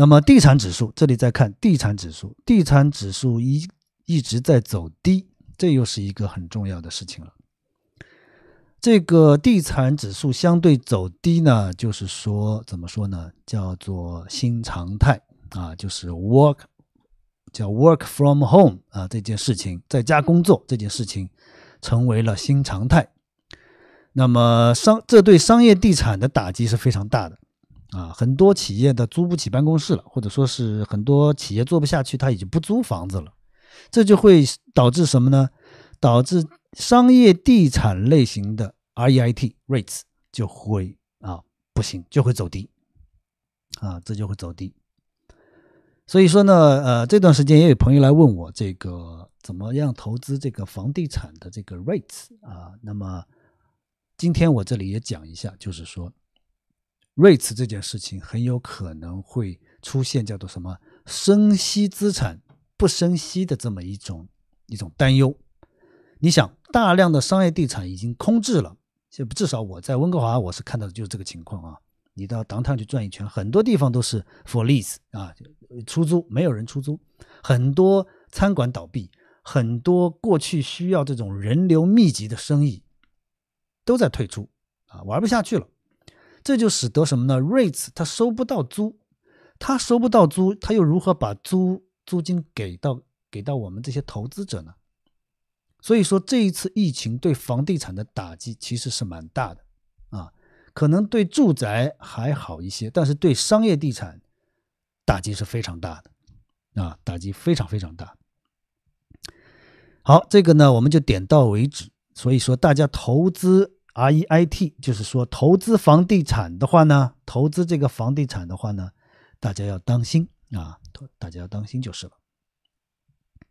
那么地产指数，这里再看地产指数，地产指数一一直在走低，这又是一个很重要的事情了。这个地产指数相对走低呢，就是说怎么说呢？叫做新常态啊，就是 work 叫 work from home 啊，这件事情在家工作这件事情成为了新常态。那么商这对商业地产的打击是非常大的。啊，很多企业的租不起办公室了，或者说是很多企业做不下去，他已经不租房子了，这就会导致什么呢？导致商业地产类型的 REIT rates 就会啊不行，就会走低，啊，这就会走低。所以说呢，呃，这段时间也有朋友来问我这个怎么样投资这个房地产的这个 rates 啊，那么今天我这里也讲一下，就是说。REITs 这件事情很有可能会出现叫做什么生息资产不生息的这么一种一种担忧。你想，大量的商业地产已经空置了，就至少我在温哥华我是看到的就是这个情况啊。你到 downtown 去转一圈，很多地方都是 for lease 啊，出租，没有人出租。很多餐馆倒闭，很多过去需要这种人流密集的生意都在退出啊，玩不下去了。这就使得什么呢？REITs 他收不到租，他收不到租，他又如何把租租金给到给到我们这些投资者呢？所以说这一次疫情对房地产的打击其实是蛮大的啊，可能对住宅还好一些，但是对商业地产打击是非常大的啊，打击非常非常大。好，这个呢我们就点到为止。所以说大家投资。REIT 就是说，投资房地产的话呢，投资这个房地产的话呢，大家要当心啊，大家要当心就是了。